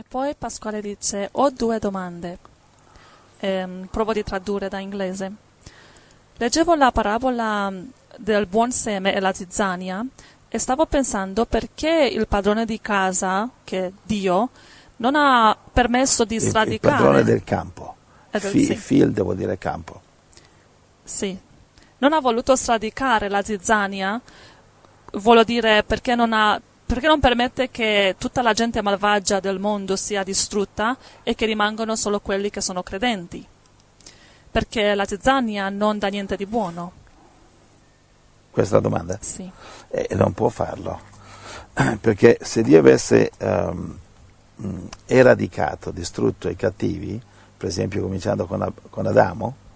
E poi Pasquale dice: Ho due domande. Ehm, provo di tradurre da inglese. Leggevo la parabola del buon seme e la zizzania e stavo pensando perché il padrone di casa, che è Dio, non ha permesso di Il, sradicare. il padrone del campo. Eh, del- Fi- sì. Field vuol dire campo. Sì. Non ha voluto sradicare la zizzania, vuol dire perché non ha. Perché non permette che tutta la gente malvagia del mondo sia distrutta e che rimangano solo quelli che sono credenti? Perché la zizzania non dà niente di buono. Questa è la domanda? Sì. E non può farlo. Perché se Dio avesse mh, eradicato, distrutto i cattivi, per esempio cominciando con, con Adamo, eh,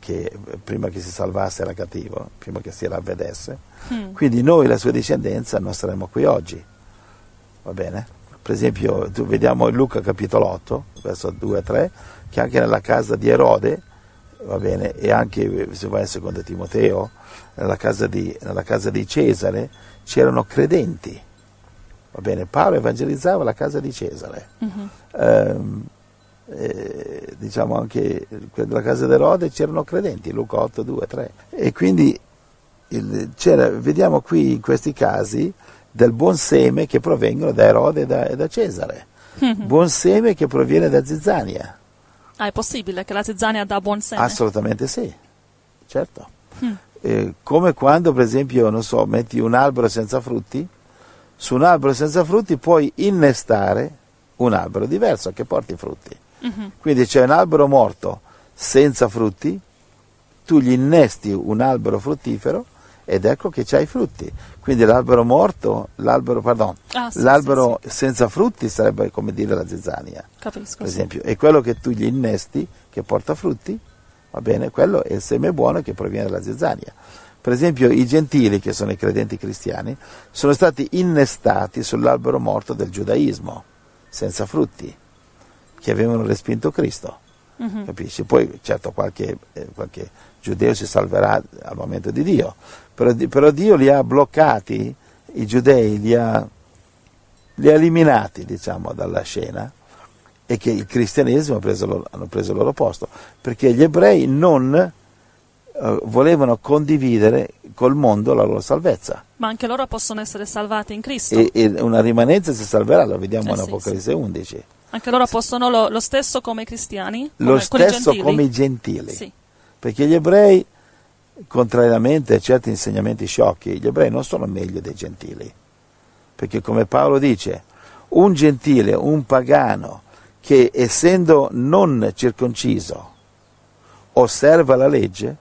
che prima che si salvasse era cattivo, prima che si ravvedesse, Mm. quindi noi, la sua discendenza, non saremmo qui oggi. Va bene? Per esempio, vediamo in Luca capitolo 8, verso 2 a 3, che anche nella casa di Erode, va bene, e anche eh, se vai a secondo Timoteo, nella casa di, nella casa di Cesare c'erano credenti. Va bene, Paolo evangelizzava la casa di Cesare. Mhm. Ehm, eh, diciamo anche nella casa di Erode c'erano credenti, Luca 8, 2, 3. E quindi il- vediamo qui in questi casi del buon seme che provengono da Erode e da, e da Cesare. Buon seme che proviene da Zizzania. Ah, è possibile che la zizzania dà buon seme? Assolutamente sì, certo. Eh, come quando, per esempio, non so, metti un albero senza frutti, su un albero senza frutti puoi innestare un albero diverso che porti frutti. Mhm. Quindi c'è un albero morto senza frutti, tu gli innesti un albero fruttifero ed ecco che c'hai i frutti. Quindi l'albero morto, l'albero, pardon, Ah, sì, l'albero sì, senza frutti sarebbe come dire la zizzania Capisco. per sì. esempio, e quello che tu gli innesti, che porta frutti, va bene, quello è il seme buono che proviene dalla zizzania. Per esempio, i gentili, che sono i credenti cristiani, sono stati innestati sull'albero morto del giudaismo, senza frutti, che avevano respinto Cristo. Mhm. Capisci? Poi, certo, qualche, eh, qualche giudeo si salverà al momento di Dio, però, però Dio li ha bloccati, i giudei li ha, li ha eliminati, diciamo, dalla scena e che il cristianesimo ha preso loro- hanno preso il loro posto, perché gli ebrei non eh, volevano condividere col mondo la loro salvezza. Ma anche loro possono essere salvati in Cristo. E, e una rimanenza si salverà, lo vediamo Eh in sì, Apocalisse 11. Anche loro possono lo, lo stesso come i cristiani? Come, Lo i stesso gentili? come i gentili. Sì. Perché gli ebrei, contrariamente a certi insegnamenti sciocchi, gli ebrei non sono meglio dei gentili. Perché come Paolo dice, un gentile, un pagano, che essendo non circonciso osserva la legge,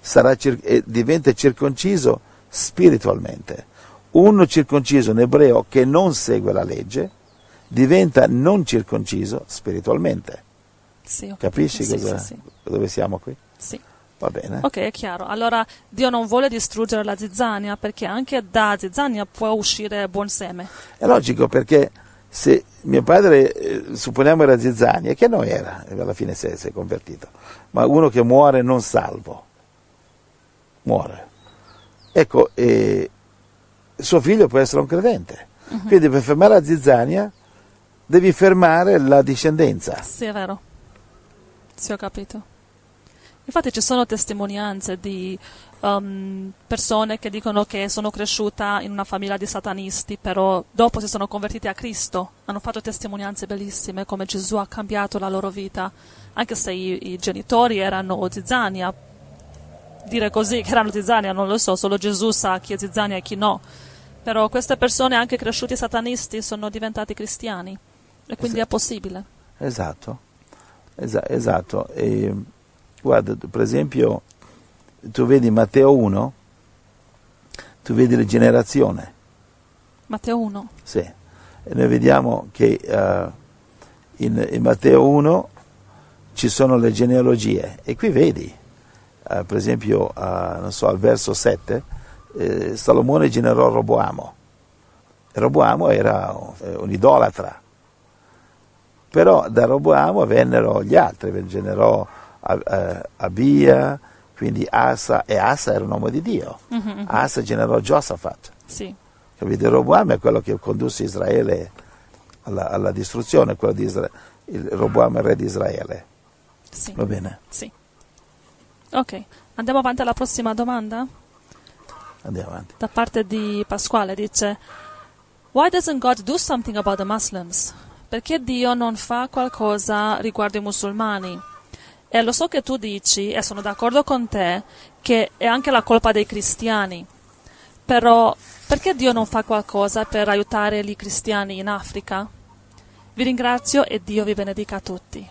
sarà cir- diventa circonciso spiritualmente. Un circonciso, un ebreo che non segue la legge, diventa non circonciso spiritualmente. Sì, Capisci. Sì, cosa- sì, dove siamo qui? Sì. Va bene? Ok, è chiaro. Allora Dio non vuole distruggere la zizzania perché anche da zizzania può uscire buon seme. È logico perché se mio padre, eh, supponiamo era Zizzania, che non era, alla fine si è, si è convertito, ma uno che muore non salvo, muore. Ecco, eh, suo figlio può essere un credente, quindi per fermare la Zizzania devi fermare la discendenza. Sì, è vero. Sì, ho capito. Infatti ci sono testimonianze di um, persone che dicono che sono cresciuta in una famiglia di satanisti, però dopo si sono convertiti a Cristo. Hanno fatto testimonianze bellissime come Gesù ha cambiato la loro vita, anche se i, i genitori erano zizzania. Dire così che erano zizzania non lo so, solo Gesù sa chi è zizzania e chi no. Però queste persone, anche cresciuti satanisti, sono diventati cristiani. E quindi è possibile. Esatto, Esa- esatto. E, guarda, per esempio, tu vedi Matteo 1, tu vedi la generazione, Matteo 1. sì. E noi vediamo che uh, in, in, Matteo 1 ci sono le genealogie e qui vedi, uh, per esempio, uh, so, al verso 7, eh, Salomone generò Roboamo. Roboamo era un idolatra, però da Roboamo vennero gli altri, generò Abia, quindi Asa, e Asa era un uomo di Dio, mm-hmm. Asa generò Giosafat. Sì. Capite? Roboam è quello che condusse Israele alla, alla distruzione, quello di Israele, il Roboam è il re di Israele. Sì. Va bene? Sì. Ok, andiamo avanti alla prossima domanda? Andiamo avanti. Da parte di Pasquale dice Why doesn't God do something about the Muslims? Perché Dio non fa qualcosa riguardo i musulmani? E lo so che tu dici, e sono d'accordo con te, che è anche la colpa dei cristiani. Però perché Dio non fa qualcosa per aiutare i cristiani in Africa? Vi ringrazio e Dio vi benedica a tutti.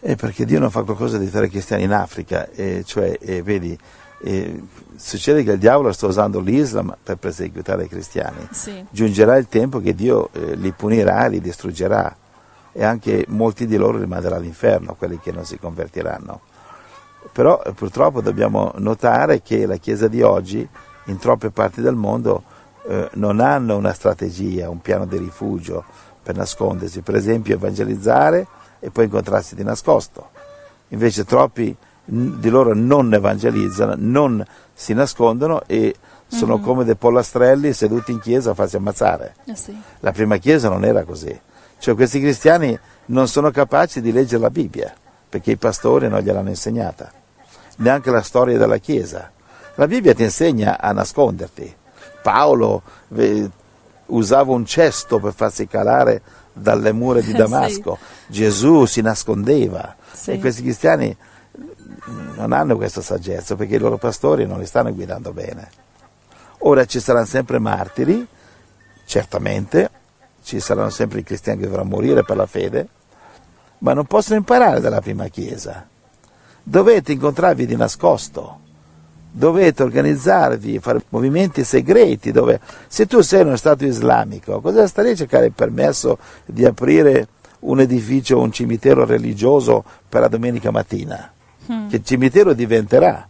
Eh, perché Dio non fa qualcosa di aiutare i cristiani in Africa, eh, cioè, eh, vedi, eh, succede che il diavolo sta usando l'Islam per perseguitare i cristiani. Sì. Giungerà il tempo che Dio eh, li punirà, li distruggerà e anche molti di loro li manderà all'inferno, quelli che non si convertiranno. Però eh, purtroppo dobbiamo notare che la Chiesa di oggi in troppe parti del mondo eh, non hanno una strategia, un piano di rifugio per nascondersi, per esempio evangelizzare e poi incontrarsi di nascosto. Invece troppi di loro non evangelizzano, non si nascondono e sono mm-hmm. come dei pollastrelli seduti in chiesa a farsi ammazzare. Eh sì. La prima chiesa non era così. Cioè questi cristiani non sono capaci di leggere la Bibbia perché i pastori non gliel'hanno insegnata, neanche la storia della chiesa. La Bibbia ti insegna a nasconderti. Paolo eh, usava un cesto per farsi calare dalle mura di Damasco. sì. Gesù si nascondeva. Sì. E questi cristiani non hanno questa saggezza perché i loro pastori non li stanno guidando bene. Ora ci saranno sempre martiri, certamente, ci saranno sempre i cristiani che dovranno morire per la fede, ma non possono imparare dalla prima chiesa. Dovete incontrarvi di nascosto dovete organizzarvi, fare movimenti segreti dove se tu sei uno Stato islamico, cosa stai a cercare il permesso di aprire un edificio un cimitero religioso per la domenica mattina? Mm. Che cimitero diventerà?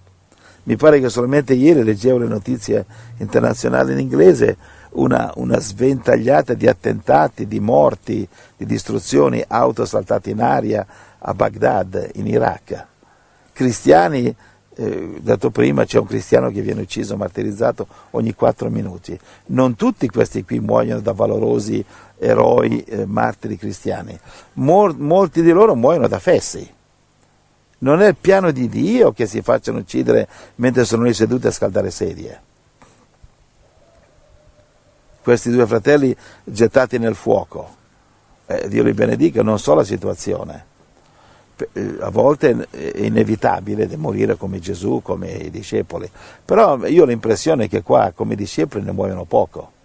Mi pare che solamente ieri leggevo le notizie internazionali in inglese, una, una sventagliata di attentati, di morti, di distruzioni, auto saltate in aria a Baghdad, in Iraq. Cristiani eh, dato prima c'è un cristiano che viene ucciso, martirizzato ogni quattro minuti. Non tutti questi qui muoiono da valorosi eroi, eh, martiri cristiani, Mol, molti di loro muoiono da fessi. Non è il piano di Dio che si facciano uccidere mentre sono lì seduti a scaldare sedie. Questi due fratelli gettati nel fuoco. Eh, Dio li benedica, non so la situazione eh, a volte è inevitabile morire come Gesù, come i discepoli, però io ho l'impressione che qua come discepoli ne muoiono poco.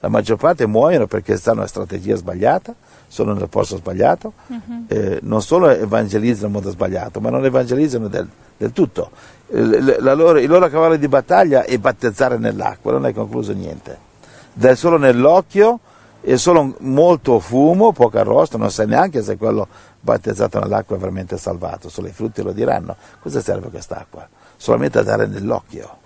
La maggior parte muoiono perché stanno una strategia sbagliata, sono nel posto sbagliato, uh-huh. eh, non solo evangelizzano in modo sbagliato, ma non evangelizzano del, del tutto. Eh, loro, il loro cavallo di battaglia è battezzare nell'acqua, non hai concluso niente. Dai solo nell'occhio e solo molto fumo, poco arrosto, non sai neanche se quello battezzato nell'acqua è veramente salvato, solo i frutti lo diranno. Cosa serve quest'acqua? Solamente a dare nell'occhio.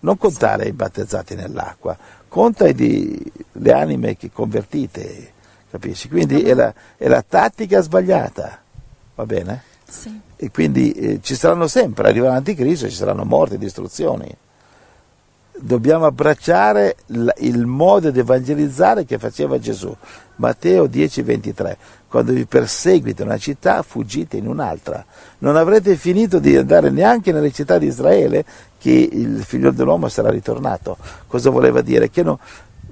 Non contare i battezzati nell'acqua, conta di, le anime che convertite, capisci? Quindi è la, è la tattica sbagliata, va bene? Sì. E quindi eh, ci saranno sempre, arriverà l'anticristo, ci saranno morti, distruzioni dobbiamo abbracciare il modo di evangelizzare che faceva Gesù. Matteo 10:23. Quando vi perseguite una città, fuggite in un'altra. Non avrete finito di andare neanche nelle città di Israele che il figlio dell'uomo sarà ritornato. Cosa voleva dire? Che no,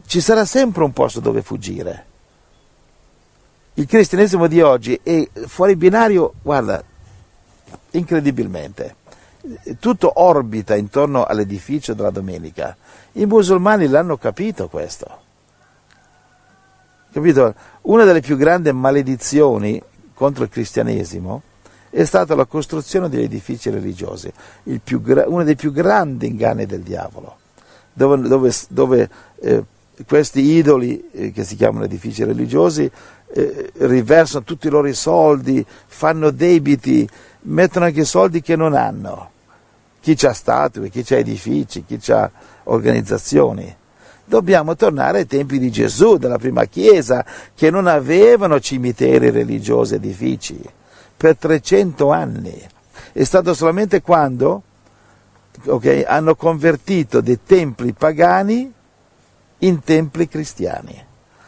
ci sarà sempre un posto dove fuggire. Il cristianesimo di oggi è fuori binario, guarda, incredibilmente tutto orbita intorno all'edificio della domenica. I musulmani l'hanno capito questo. Capito? Una delle più grandi maledizioni contro il cristianesimo è stata la costruzione degli edifici religiosi, gra- uno dei più grandi inganni del diavolo, dove, dove, dove eh, questi idoli eh, che si chiamano edifici religiosi eh, riversano tutti i loro soldi, fanno debiti, mettono anche soldi che non hanno. Chi ha statue, chi ha edifici, chi ha organizzazioni. Dobbiamo tornare ai tempi di Gesù, della prima Chiesa, che non avevano cimiteri religiosi, edifici, per 300 anni. È stato solamente quando okay, hanno convertito dei templi pagani in templi cristiani.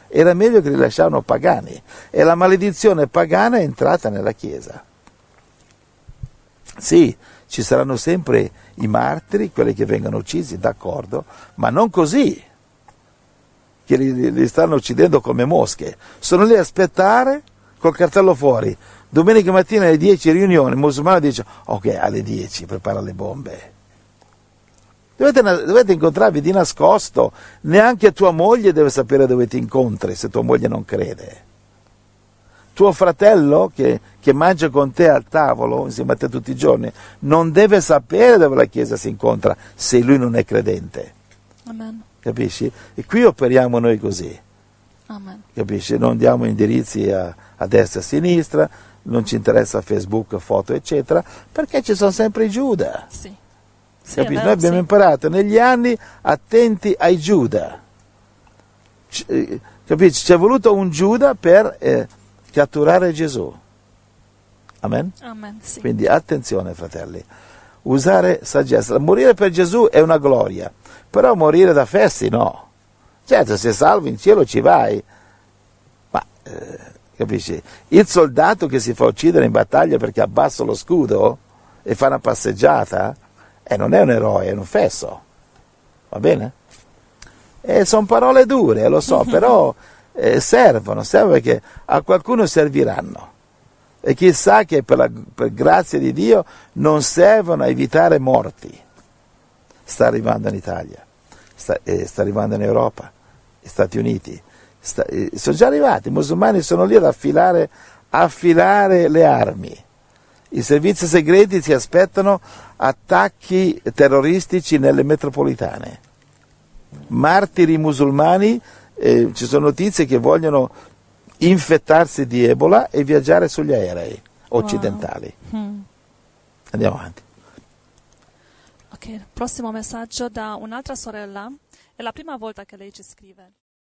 Era meglio che li lasciavano pagani e la maledizione pagana è entrata nella Chiesa. Sì, ci saranno sempre i martiri, quelli che vengono uccisi, d'accordo, ma non così, che li, li stanno uccidendo come mosche. Sono lì a aspettare col cartello fuori. Domenica mattina alle 10 riunione, il musulmano dice, ok, alle 10 prepara le bombe. Dovete, dovete, incontrarvi di nascosto, neanche tua moglie deve sapere dove ti incontri se tua moglie non crede. Tuo fratello che, che mangia con te al tavolo insieme a te tutti i giorni non deve sapere dove la Chiesa si incontra se lui non è credente. Amen. Capisci? E qui operiamo noi così. Amen. Capisci? Non diamo indirizzi a, a destra e a sinistra, non ci interessa Facebook, foto, eccetera, perché ci sono sempre i Giuda. Sì. Sì, vero, Noi abbiamo sì. imparato negli anni attenti ai Giuda. C- eh, Capisci? Ci è voluto un Giuda per eh, catturare Gesù. Amen? Amen, sì. Quindi attenzione, fratelli. Usare saggezza. Morire per Gesù è una gloria, però morire da festi no. Certo, se salvo in cielo ci vai, ma eh, capisci? Il soldato che si fa uccidere in battaglia perché abbassa lo scudo e fa una passeggiata, eh, non è un eroe, è un fesso. Va bene? E sono parole dure, lo so, però eh, servono, servono perché a qualcuno serviranno. E chissà che per, la, per grazia di Dio non servono a evitare morti. Sta arrivando in Italia, sta, eh, sta arrivando in Europa, Stati Uniti. Sta, eh, sono già arrivati, i musulmani sono lì ad affilare, affilare le armi. I servizi segreti si aspettano attacchi terroristici nelle metropolitane. Martiri musulmani, eh, ci sono notizie che vogliono infettarsi di Ebola e viaggiare sugli aerei occidentali. Mm. Andiamo avanti. Ok, prossimo messaggio da un'altra sorella. È la prima volta che lei ci scrive.